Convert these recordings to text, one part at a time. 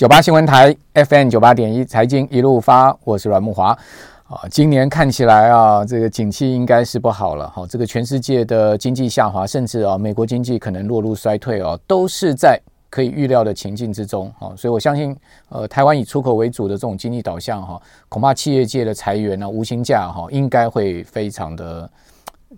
九八新闻台 FM 九八点一财经一路发，我是阮慕华啊。今年看起来啊，这个景气应该是不好了哈。这个全世界的经济下滑，甚至啊，美国经济可能落入衰退哦，都是在可以预料的情境之中哈。所以我相信，呃，台湾以出口为主的这种经济导向哈，恐怕企业界的裁员呢，无薪假哈，应该会非常的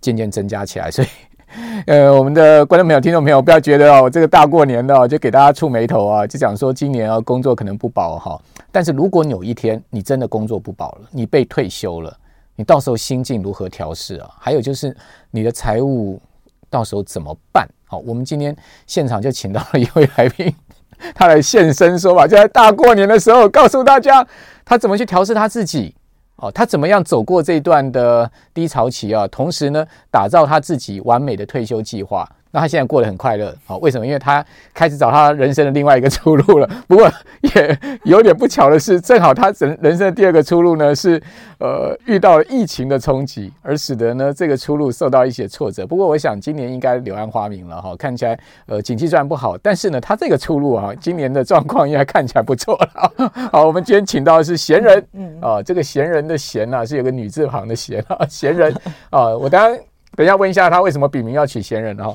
渐渐增加起来。所以。呃，我们的观众朋友、听众朋友，不要觉得哦，这个大过年的就给大家触霉头啊，就讲说今年啊工作可能不保哈。但是如果有一天你真的工作不保了，你被退休了，你到时候心境如何调试啊？还有就是你的财务到时候怎么办？好，我们今天现场就请到了一位来宾，他来现身说法，就在大过年的时候告诉大家他怎么去调试他自己。哦，他怎么样走过这段的低潮期啊？同时呢，打造他自己完美的退休计划。那他现在过得很快乐，好，为什么？因为他开始找他人生的另外一个出路了。不过也有点不巧的是，正好他人人生的第二个出路呢，是呃遇到了疫情的冲击，而使得呢这个出路受到一些挫折。不过我想今年应该柳暗花明了哈，看起来呃景气虽然不好，但是呢他这个出路啊，今年的状况应该看起来不错了。好，我们今天请到的是闲人，啊，这个闲人的闲啊是有个女字旁的闲啊，闲人啊，我当然等一下问一下他为什么笔名要取闲人哈。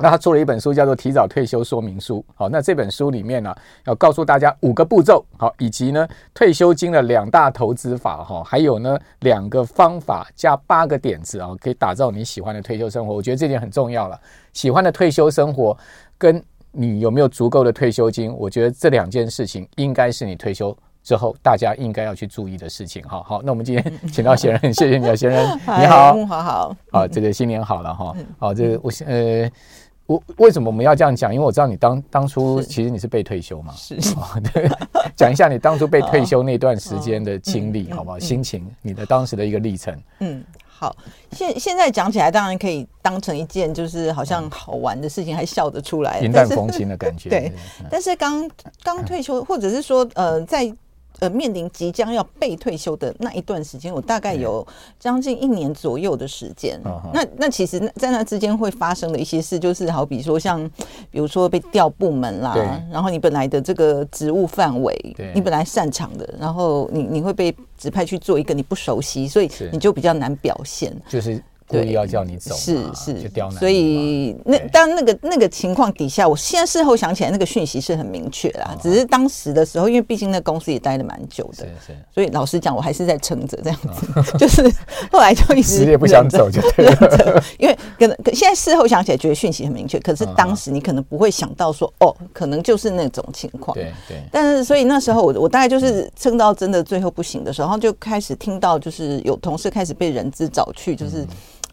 那他做了一本书，叫做《提早退休说明书》。好，那这本书里面呢，要告诉大家五个步骤，好，以及呢退休金的两大投资法，哈，还有呢两个方法加八个点子啊，可以打造你喜欢的退休生活。我觉得这点很重要了。喜欢的退休生活跟你有没有足够的退休金，我觉得这两件事情应该是你退休之后大家应该要去注意的事情。哈好，那我们今天请到闲人，谢谢你啊，闲人，你好，好好，好，这个新年好了哈，好，这个我呃。我为什么我们要这样讲？因为我知道你当当初其实你是被退休嘛，是，对，讲一下你当初被退休那段时间的经历，好不好？心情，你的当时的一个历程。嗯，好，现现在讲起来当然可以当成一件就是好像好玩的事情，还笑得出来，云淡风轻的感觉。对，但是刚刚退休，或者是说呃在。呃，面临即将要被退休的那一段时间，我大概有将近一年左右的时间。嗯、那那其实，在那之间会发生的一些事，就是好比说像，比如说被调部门啦，然后你本来的这个职务范围，你本来擅长的，然后你你会被指派去做一个你不熟悉，所以你就比较难表现。就是。故意要叫你走，是是，所以那当那个那个情况底下，我现在事后想起来，那个讯息是很明确啦。只是当时的时候，因为毕竟那公司也待了蛮久的，是是，所以老实讲，我还是在撑着这样子，就是后来就一直也不想走，就对了。因为可能现在事后想起来，觉得讯息很明确，可是当时你可能不会想到说，哦，可能就是那种情况。对对。但是所以那时候我我大概就是撑到真的最后不行的时候，然后就开始听到就是有同事开始被人资找去，就是。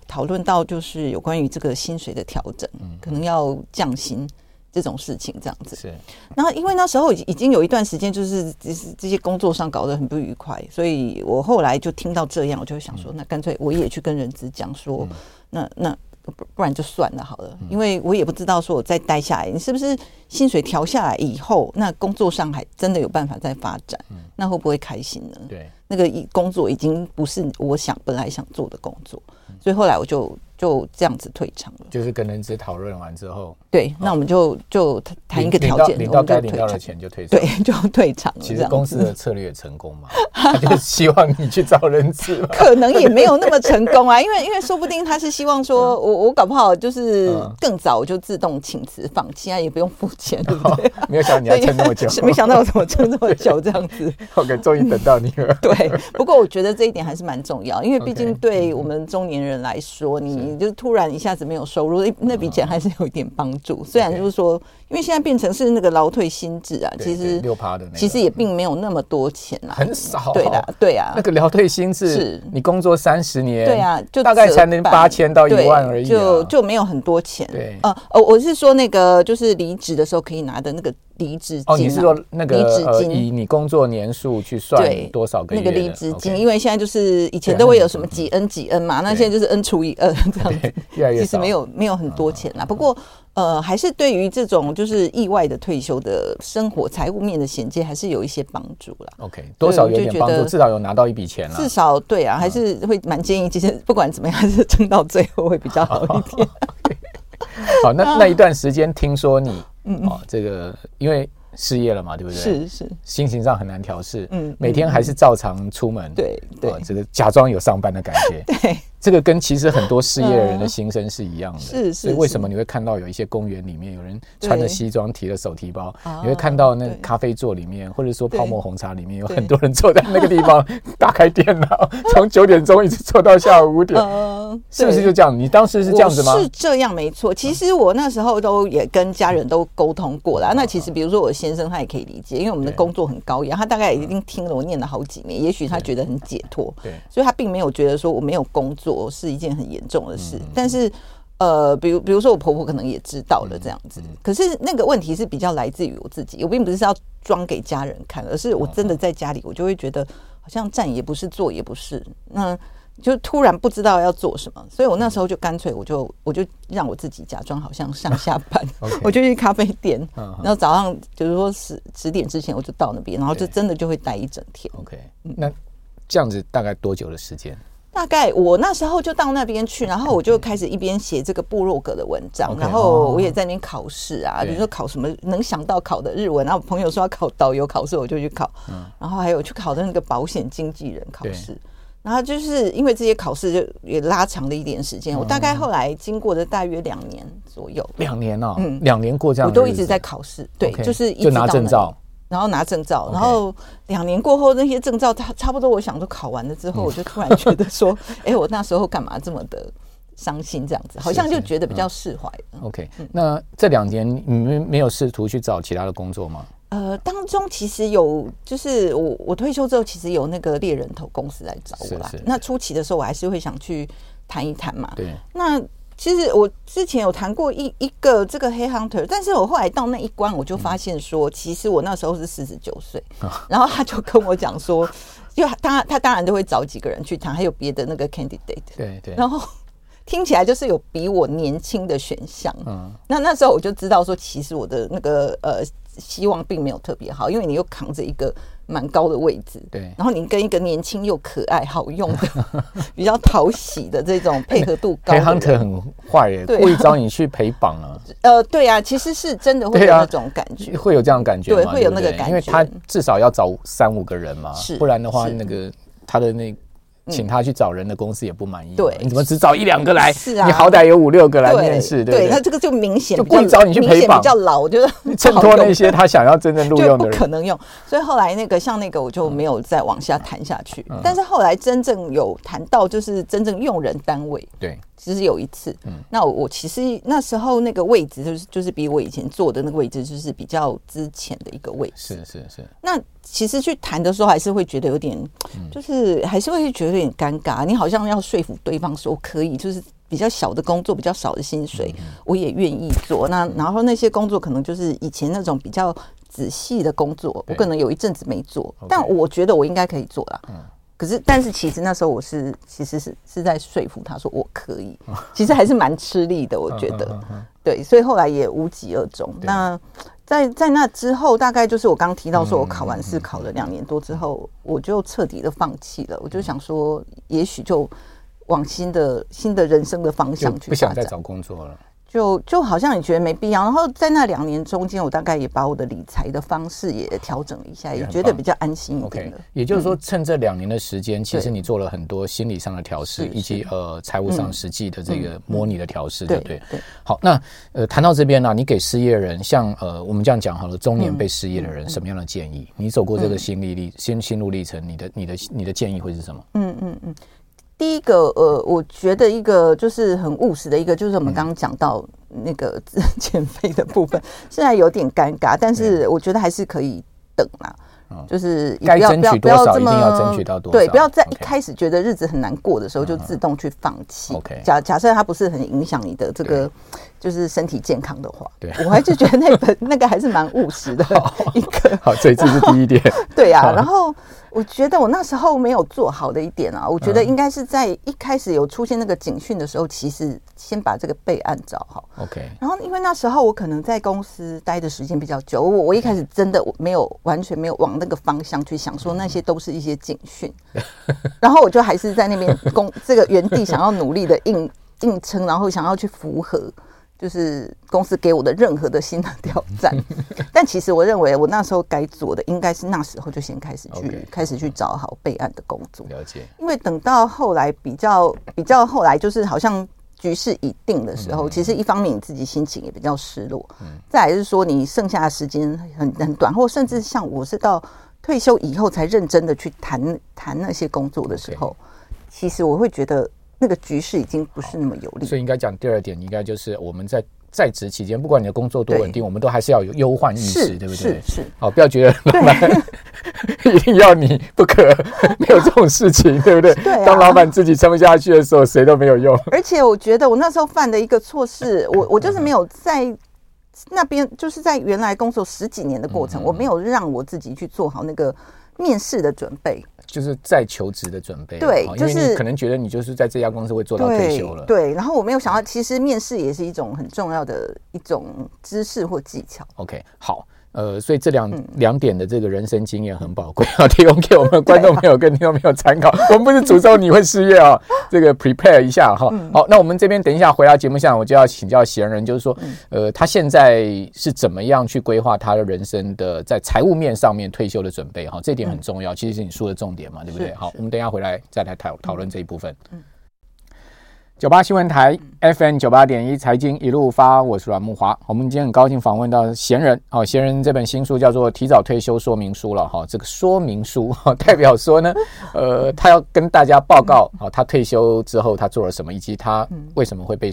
讨论到就是有关于这个薪水的调整，可能要降薪这种事情，这样子。是。然后因为那时候已已经有一段时间，就是就是这些工作上搞得很不愉快，所以我后来就听到这样，我就想说，那干脆我也去跟人资讲说，那那不不然就算了好了，因为我也不知道说我再待下来，你是不是薪水调下来以后，那工作上还真的有办法再发展，那会不会开心呢？对，那个工作已经不是我想本来想做的工作。所以后来我就就这样子退场了，就是跟人资讨论完之后，对，那我们就就谈一个条件，领到该领到的钱就退场，对，就退场了。其实公司的策略也成功嘛，他就希望你去找人资，可能也没有那么成功啊，因为因为说不定他是希望说我我搞不好就是更早就自动请辞放弃啊，也不用付钱，对不对？没有想到你要撑那么久，没想到我怎么撑这么久这样子。OK，终于等到你了。对，不过我觉得这一点还是蛮重要，因为毕竟对我们中年人来说，你就突然一下。子没有收入，那笔钱还是有一点帮助。虽然就是说，因为现在变成是那个劳退新制啊，其实六趴的，其实也并没有那么多钱啦，很少。对的，对啊，那个劳退新制是你工作三十年，对啊，就大概才能八千到一万而已，就就没有很多钱。对，呃，哦，我是说那个就是离职的时候可以拿的那个离职金。哦，你是说那个离职金？以你工作年数去算多少个月？那个离职金，因为现在就是以前都会有什么几 N 几 N 嘛，那现在就是 N 除以二这样子。其实没有没有很多钱啦，不过呃，还是对于这种就是意外的退休的生活财务面的衔接，还是有一些帮助啦。OK，多少有点帮助，至少有拿到一笔钱了。至少对啊，还是会蛮建议，其实不管怎么样，还是撑到最后会比较好一点。好，那那一段时间听说你哦，这个因为失业了嘛，对不对？是是，心情上很难调试。嗯，每天还是照常出门。对对，这个假装有上班的感觉。对。这个跟其实很多失业的人的心声是一样的，是是。所以为什么你会看到有一些公园里面有人穿着西装提着手提包？你会看到那个咖啡座里面，或者说泡沫红茶里面有很多人坐在那个地方，打开电脑，从九点钟一直坐到下午五点。是不是就这样？你当时是这样子吗？是这样，没错。其实我那时候都也跟家人都沟通过了。那其实比如说我先生他也可以理解，因为我们的工作很高压，他大概已经听了我念了好几年，也许他觉得很解脱。对，所以他并没有觉得说我没有工作。是一件很严重的事，但是，呃，比如比如说我婆婆可能也知道了这样子，可是那个问题是比较来自于我自己，我并不是要装给家人看，而是我真的在家里，我就会觉得好像站也不是，坐也不是，那就突然不知道要做什么，所以我那时候就干脆我就我就让我自己假装好像上下 班，我就去咖啡店，然后早上就是说十十点之前我就到那边，然后就真的就会待一整天。OK，那这样子大概多久的时间？大概我那时候就到那边去，然后我就开始一边写这个部落格的文章，okay, 然后我也在那边考试啊，比如说考什么能想到考的日文，然后朋友说要考导游考试，我就去考，然后还有去考的那个保险经纪人考试，然后就是因为这些考试就也拉长了一点时间，我大概后来经过了大约两年左右，两年哦，嗯，两年过这样，我都一直在考试，对，就是一直拿证照。然后拿证照，然后两年过后那些证照，差差不多，我想都考完了之后，我就突然觉得说，哎，我那时候干嘛这么的伤心？这样子，好像就觉得比较释怀了。OK，那这两年你们没有试图去找其他的工作吗？呃，当中其实有，就是我我退休之后，其实有那个猎人头公司来找我啦。那初期的时候，我还是会想去谈一谈嘛。对，那。其实我之前有谈过一一个这个黑 hunter，但是我后来到那一关，我就发现说，其实我那时候是四十九岁，然后他就跟我讲说，就他他当然都会找几个人去谈，还有别的那个 candidate，对对，然后听起来就是有比我年轻的选项，嗯，那那时候我就知道说，其实我的那个呃希望并没有特别好，因为你又扛着一个。蛮高的位置，对，然后你跟一个年轻又可爱、好用的、比较讨喜的这种配合度高的，黑 hunter 很坏耶，故意找你去陪绑啊。呃，对啊，其实是真的会有那种感觉，会有这样感觉，对，会有那个感觉，因为他至少要找三五个人嘛，是不然的话，那个他的那。请他去找人的公司也不满意，对，你怎么只找一两个来？是啊，你好歹有五六个来面试，对，他这个就明显就故意找你去陪绑，比较老，我觉得衬托那些他想要真正录用的人，不可能用。所以后来那个像那个我就没有再往下谈下去。但是后来真正有谈到就是真正用人单位，对。其实有一次，嗯，那我我其实那时候那个位置就是就是比我以前坐的那个位置就是比较之前的一个位置，是是是。那其实去谈的时候还是会觉得有点，就是还是会觉得有点尴尬。你好像要说服对方说可以，就是比较小的工作，比较少的薪水，我也愿意做。那然后那些工作可能就是以前那种比较仔细的工作，我可能有一阵子没做，但我觉得我应该可以做啦。可是，但是其实那时候我是其实是是在说服他说我可以，其实还是蛮吃力的，我觉得，对，所以后来也无疾而终。那在在那之后，大概就是我刚提到说，我考完试考了两年多之后，我就彻底的放弃了。我就想说，也许就往新的新的人生的方向去，不想再找工作了。就就好像你觉得没必要，然后在那两年中间，我大概也把我的理财的方式也调整了一下，也觉得比较安心一点的。也就是说，趁这两年的时间，其实你做了很多心理上的调试，以及呃财务上实际的这个模拟的调试，对不对？对。好，那呃谈到这边呢，你给失业人，像呃我们这样讲好了，中年被失业的人，什么样的建议？你走过这个心历历心心路历程，你的你的你的建议会是什么？嗯嗯嗯。第一个，呃，我觉得一个就是很务实的一个，就是我们刚刚讲到那个 减肥的部分，现在有点尴尬，但是我觉得还是可以等啦。就是该争取多少，一定要争取到多少。对，不要在一开始觉得日子很难过的时候就自动去放弃。OK，假假设它不是很影响你的这个就是身体健康的话，对，我还是觉得那本 那个还是蛮务实的一个。好，所以这是第一点。对呀，然后。我觉得我那时候没有做好的一点啊，我觉得应该是在一开始有出现那个警讯的时候，其实先把这个备案找好。OK。然后因为那时候我可能在公司待的时间比较久，我我一开始真的没有完全没有往那个方向去想，说那些都是一些警讯。然后我就还是在那边工这个原地想要努力的硬硬撑，然后想要去符合就是公司给我的任何的新的挑战。但其实我认为，我那时候该做的应该是那时候就先开始去 Okay. 开始去找好备案的工作。了解。因为等到后来比较比较后来，就是好像局势已定的时候，嗯、其实一方面你自己心情也比较失落。嗯。再来是说，你剩下的时间很很短，或甚至像我是到退休以后才认真的去谈谈那些工作的时候，Okay. 其实我会觉得。那个局势已经不是那么有利，所以应该讲第二点，应该就是我们在在职期间，不管你的工作多稳定，我们都还是要有忧患意识，对不对？是是，好，不要觉得老板 一定要你不可，没有这种事情，对不对？对、啊，当老板自己撑不下去的时候，谁都没有用。而且我觉得我那时候犯的一个错事，我我就是没有在那边，就是在原来工作十几年的过程，嗯、我没有让我自己去做好那个面试的准备。就是在求职的准备，对，就是因为你可能觉得你就是在这家公司会做到退休了，对。然后我没有想到，其实面试也是一种很重要的一种知识或技巧。OK，好。呃，所以这两两点的这个人生经验很宝贵 啊，提供给我们观众朋友跟听众朋友参考。我们不是诅咒你会失业啊，这个 prepare 一下哈。好，那我们这边等一下回到节目上，我就要请教贤人，就是说，呃，他现在是怎么样去规划他的人生的在财务面上面退休的准备哈？这点很重要，其实是你说的重点嘛，对不对？好，我们等一下回来再来讨讨论这一部分。九八新闻台 FM 九八点一财经一路发，我是阮木华。我们今天很高兴访问到闲人哦，闲人这本新书叫做《提早退休说明书》了哈。这个说明书 代表说呢，呃，他要跟大家报告啊，他退休之后他做了什么，以及他为什么会被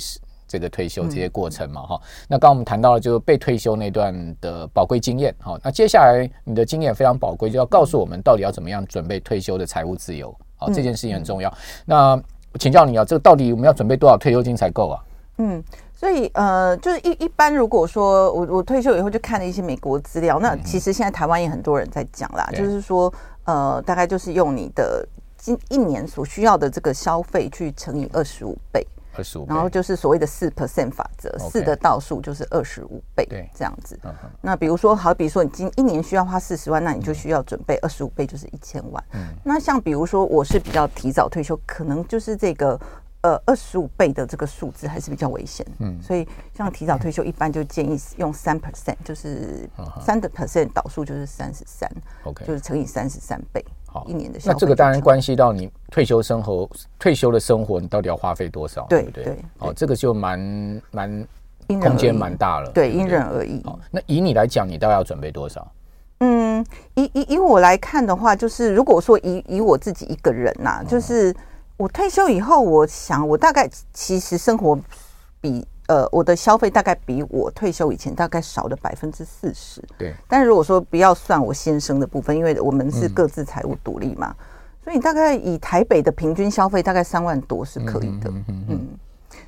这个退休这些过程嘛哈。那刚刚我们谈到了就是被退休那段的宝贵经验哈。那接下来你的经验非常宝贵，就要告诉我们到底要怎么样准备退休的财务自由啊，这件事情很重要。那请教你啊，这个到底我们要准备多少退休金才够啊？嗯，所以呃，就是一一般如果说我我退休以后就看了一些美国资料，那其实现在台湾也很多人在讲啦，嗯、就是说呃，大概就是用你的今一年所需要的这个消费去乘以二十五倍。二十五，然后就是所谓的四 percent 法则，四的倒数就是二十五倍，对，这样子。Uh. 那比如说，好比说你今一年需要花四十万，那你就需要准备二十五倍，就是一千万。嗯，那像比如说，我是比较提早退休，可能就是这个呃二十五倍的这个数字还是比较危险。嗯，所以像提早退休，一般就建议用三 percent，就是三的 percent 倒数就是三十三，OK，就是乘以三十三倍。好，一年的。那这个当然关系到你退休生活、退休的生活，你到底要花费多少？对不对？对，哦，这个就蛮蛮空间蛮大了。对，因人而异。好，那以你来讲，你大概要准备多少？嗯，以以以我来看的话，就是如果说以以我自己一个人呐，就是我退休以后，我想我大概其实生活比。呃，我的消费大概比我退休以前大概少了百分之四十。对，但是如果说不要算我先生的部分，因为我们是各自财务独立嘛，嗯、所以你大概以台北的平均消费大概三万多是可以的。嗯，嗯，嗯，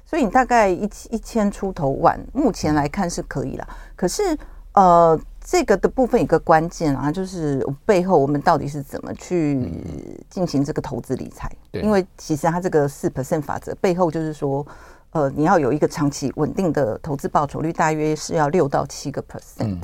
所以你大概一一千出头万，目前来看是可以了。可是呃，这个的部分有个关键啊，就是背后我们到底是怎么去进行这个投资理财？对因为其实它这个四 percent 法则背后就是说。呃，你要有一个长期稳定的投资报酬率，大约是要六到七个 percent。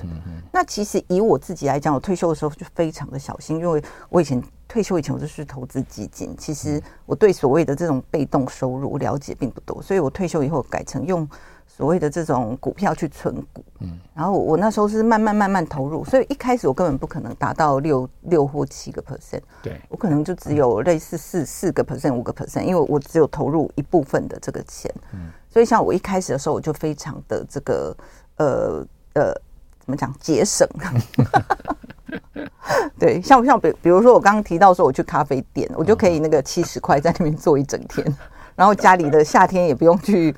那其实以我自己来讲，我退休的时候就非常的小心，因为我以前退休以前我就是投资基金，其实我对所谓的这种被动收入了解并不多，所以我退休以后改成用。所谓的这种股票去存股，嗯，然后我那时候是慢慢慢慢投入，所以一开始我根本不可能达到六六或七个 percent，对，我可能就只有类似四四个 percent 五个 percent，因为我只有投入一部分的这个钱，嗯，所以像我一开始的时候，我就非常的这个呃呃怎么讲节省，对，像像比比如说我刚刚提到说我去咖啡店，我就可以那个七十块在那边坐一整天，然后家里的夏天也不用去。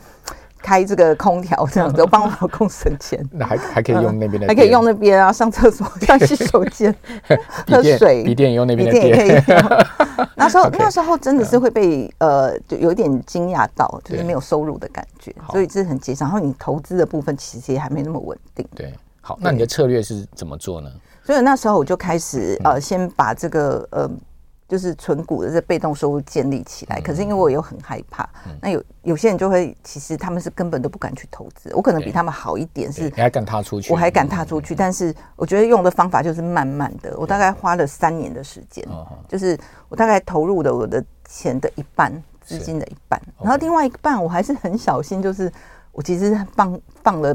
开这个空调这样子，我帮我老公省钱。那还还可以用那边的，还可以用那边啊，上厕所、上洗手间、喝水，笔电也用那边的电也可以。那时候 那时候真的是会被呃，就有一点惊讶到，就是没有收入的感觉，所以这是很节省。然后你投资的部分其实也还没那么稳定。对，好，那你的策略是怎么做呢？所以那时候我就开始呃，先把这个呃。就是存股的这被动收入建立起来，可是因为我又很害怕，那有有些人就会，其实他们是根本都不敢去投资，我可能比他们好一点，是你还敢踏出去，我还敢踏出去，但是我觉得用的方法就是慢慢的，我大概花了三年的时间，就是我大概投入的我的钱的一半，资金的一半，然后另外一半我还是很小心，就是我其实放放了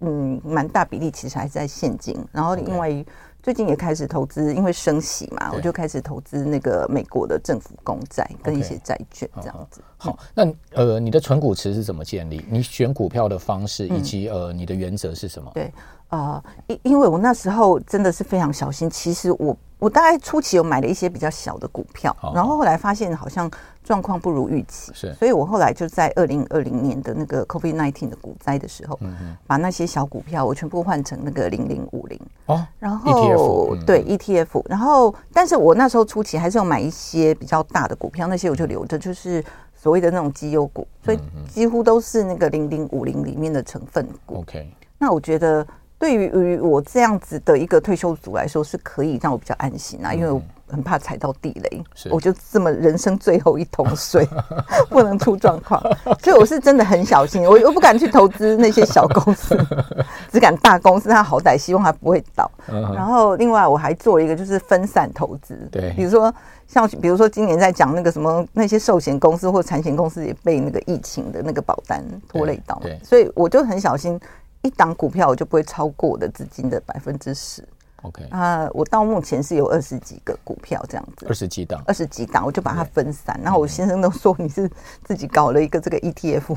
嗯蛮大比例，其实还是在现金。然后因为最近也开始投资，因为升息嘛，我就开始投资那个美国的政府公债跟一些债券这样子。好，那呃，你的存股池是怎么建立？你选股票的方式以及呃，你的原则是什么？对。啊，因、呃、因为我那时候真的是非常小心。其实我我大概初期有买了一些比较小的股票，然后后来发现好像状况不如预期，是，所以我后来就在二零二零年的那个 COVID nineteen 的股灾的时候，把那些小股票我全部换成那个零零五零。哦，然后对 ETF，然后但是我那时候初期还是要买一些比较大的股票，那些我就留着，就是所谓的那种绩优股，所以几乎都是那个零零五零里面的成分股。OK，那我觉得。对于我这样子的一个退休族来说，是可以让我比较安心啊，因为我很怕踩到地雷，我就这么人生最后一桶水，不能出状况，所以我是真的很小心，我又不敢去投资那些小公司，只敢大公司，它好歹希望它不会倒。然后另外我还做一个就是分散投资，对，比如说像比如说今年在讲那个什么那些寿险公司或产险公司也被那个疫情的那个保单拖累到，所以我就很小心。一档股票我就不会超过我的资金的百分之十。OK 啊，我到目前是有二十几个股票这样子，二十几档，二十几档，我就把它分散。然后我先生都说你是自己搞了一个这个 ETF，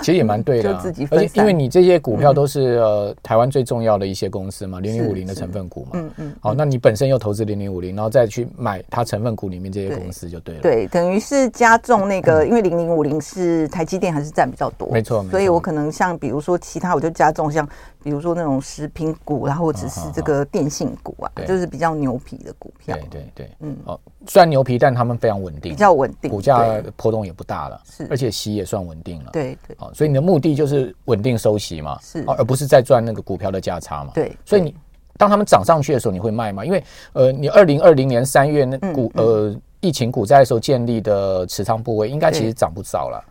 其实也蛮对的，就自己分散。因为你这些股票都是呃台湾最重要的一些公司嘛，零零五零的成分股嘛，嗯嗯。好，那你本身又投资零零五零，然后再去买它成分股里面这些公司就对了。对，等于是加重那个，因为零零五零是台积电还是占比较多，没错。所以我可能像比如说其他，我就加重像。比如说那种食品股，然后或者是这个电信股啊，就是比较牛皮的股票。对对对，嗯，哦，虽然牛皮，但他们非常稳定，比较稳定，股价波动也不大了，是，而且息也算稳定了。对对，哦，所以你的目的就是稳定收息嘛，是，而不是在赚那个股票的价差嘛。对，所以你当他们涨上去的时候，你会卖吗？因为呃，你二零二零年三月那股呃疫情股灾的时候建立的持仓部位，应该其实涨不少了。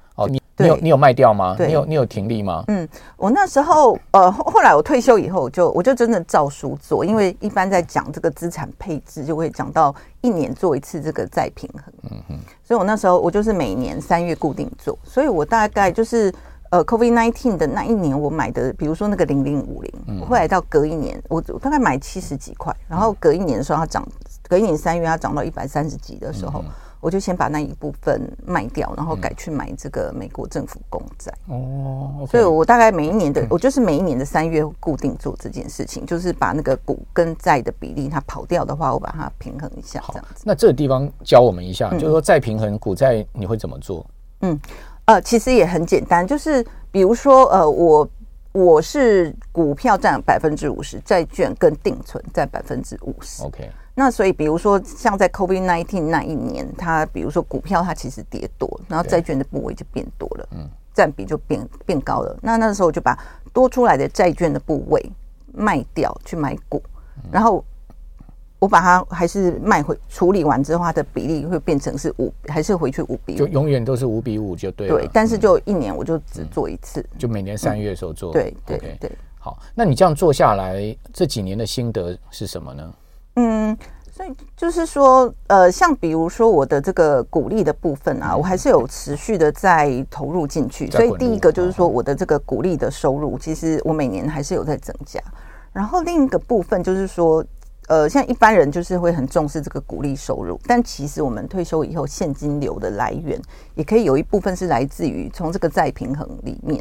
哦，你。有你有卖掉吗？你有你有停利吗？嗯，我那时候呃后后来我退休以后就我就真的照书做，因为一般在讲这个资产配置就会讲到一年做一次这个再平衡。嗯哼，所以我那时候我就是每年三月固定做，所以我大概就是呃 COVID nineteen 的那一年我买的，比如说那个零零五零，后来到隔一年我我大概买七十几块，然后隔一年的时候它涨，隔一年三月它涨到一百三十几的时候。我就先把那一部分卖掉，然后改去买这个美国政府公债。哦、嗯，所以我大概每一年的，嗯、我就是每一年的三月固定做这件事情，就是把那个股跟债的比例它跑掉的话，我把它平衡一下，这样子。那这个地方教我们一下，嗯、就是说再平衡股债你会怎么做？嗯，呃，其实也很简单，就是比如说，呃，我我是股票占百分之五十，债券跟定存占百分之五十。OK。那所以，比如说像在 COVID nineteen 那一年，它比如说股票它其实跌多，然后债券的部位就变多了，嗯，占比就变变高了。那那时候我就把多出来的债券的部位卖掉去买股，然后我把它还是卖回处理完之后，它的比例会变成是五，还是回去五比五，就永远都是五比五就对了。对，但是就一年我就只做一次，就每年三月的时候做。对对对，好，那你这样做下来这几年的心得是什么呢？嗯，所以就是说，呃，像比如说我的这个鼓励的部分啊，我还是有持续的在投入进去。所以第一个就是说，我的这个鼓励的收入，其实我每年还是有在增加。然后另一个部分就是说，呃，像一般人就是会很重视这个鼓励收入，但其实我们退休以后现金流的来源，也可以有一部分是来自于从这个再平衡里面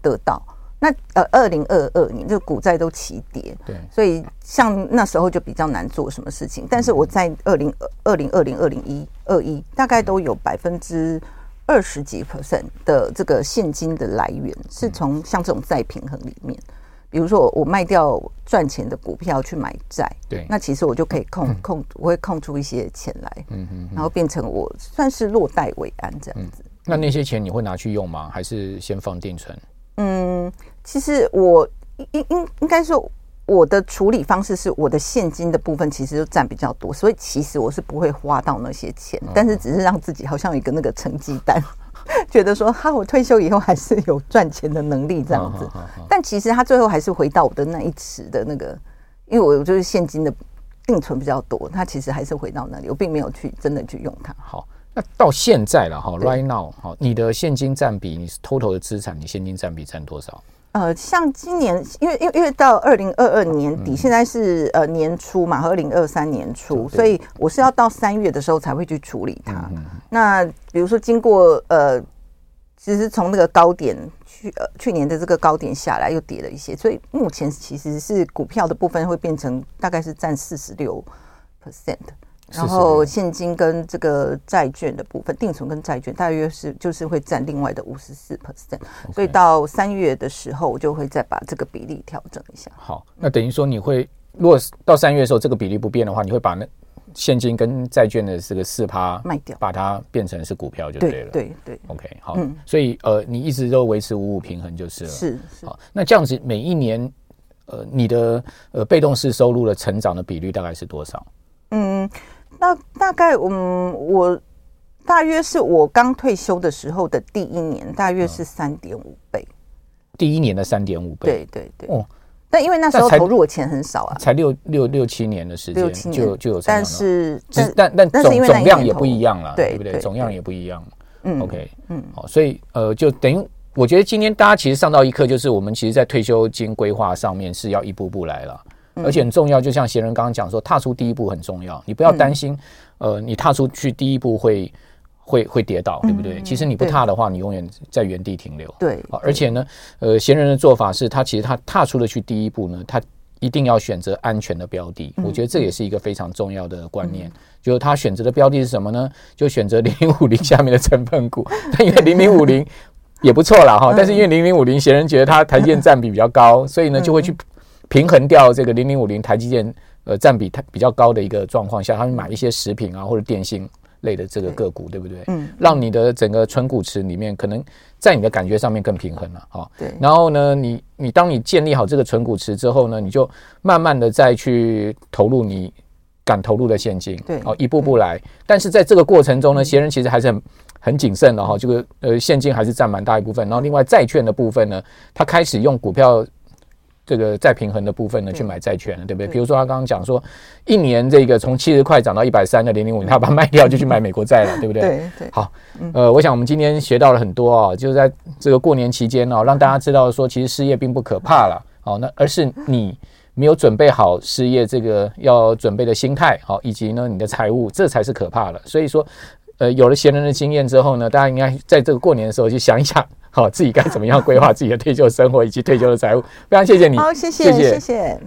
得到。那呃，二零二二年这个股债都齐跌，对，所以像那时候就比较难做什么事情。但是我在二零二零二零二零一二一大概都有百分之二十几 percent 的这个现金的来源是从像这种债平衡里面，比如说我我卖掉赚钱的股票去买债，对，那其实我就可以控控，我会控出一些钱来，嗯嗯，然后变成我算是落袋为安这样子。那那些钱你会拿去用吗？还是先放定存？嗯，其实我应应应该说，我的处理方式是我的现金的部分其实就占比较多，所以其实我是不会花到那些钱，但是只是让自己好像有一个那个成绩单，觉得说哈，我退休以后还是有赚钱的能力这样子。但其实他最后还是回到我的那一池的那个，因为我就是现金的定存比较多，他其实还是回到那里，我并没有去真的去用它。好。那到现在了哈，right now 哈，你的现金占比，你是 total 的资产，你现金占比占多少？呃，像今年，因为因为因为到二零二二年底，嗯、现在是呃年初嘛，和二零二三年初，所以我是要到三月的时候才会去处理它。嗯、那比如说，经过呃，其实从那个高点去呃去年的这个高点下来，又跌了一些，所以目前其实是股票的部分会变成大概是占四十六 percent。然后现金跟这个债券的部分，定存跟债券大约是就是会占另外的五十四 percent，所以到三月的时候，我就会再把这个比例调整一下。好，那等于说你会，如果到三月的时候这个比例不变的话，你会把那现金跟债券的这个四趴卖掉，把它变成是股票就对了。对对，对，OK，好，嗯，所以呃，你一直都维持五五平衡就是了。是是。好，那这样子每一年呃，你的呃被动式收入的成长的比率大概是多少？嗯。那大概，嗯，我大约是我刚退休的时候的第一年，大约是三点五倍。第一年的三点五倍，对对对。哦，但因为那时候投入的钱很少啊，才六六六七年的时间，就就有。但是，但但总总量也不一样了，对不对？总量也不一样。嗯，OK，嗯，好，所以呃，就等于我觉得今天大家其实上到一课，就是我们其实，在退休金规划上面是要一步步来了。而且很重要，就像贤人刚刚讲说，踏出第一步很重要。你不要担心，呃，你踏出去第一步会会会跌倒，对不对？其实你不踏的话，你永远在原地停留。对。而且呢，呃，贤人的做法是他其实他踏出了去第一步呢，他一定要选择安全的标的。我觉得这也是一个非常重要的观念，就是他选择的标的是什么呢？就选择零零五零下面的成分股。但因为零零五零也不错啦哈，但是因为零零五零贤人觉得它台积电占比比较高，所以呢就会去。平衡掉这个零零五零台积电呃占比它比较高的一个状况下，他们买一些食品啊或者电信类的这个个股，对，不对？嗯，让你的整个存股池里面可能在你的感觉上面更平衡了哈。对。然后呢，你你当你建立好这个存股池之后呢，你就慢慢的再去投入你敢投入的现金，对，哦一步步来。但是在这个过程中呢，贤仁其实还是很很谨慎的哈，这个呃现金还是占蛮大一部分。然后另外债券的部分呢，他开始用股票。这个再平衡的部分呢，去买债券了，对不对？比如说他刚刚讲说，一年这个从七十块涨到一百三的零零五，他把它卖掉就去买美国债了，对不对？对对。好，呃，我想我们今天学到了很多啊，就是在这个过年期间呢，让大家知道说，其实失业并不可怕了，好，那而是你没有准备好失业这个要准备的心态，好，以及呢你的财务，这才是可怕的。所以说，呃，有了贤人的经验之后呢，大家应该在这个过年的时候去想一想。好，自己该怎么样规划自己的退休生活以及退休的财务？非常谢谢你，好，谢谢，谢谢。谢谢。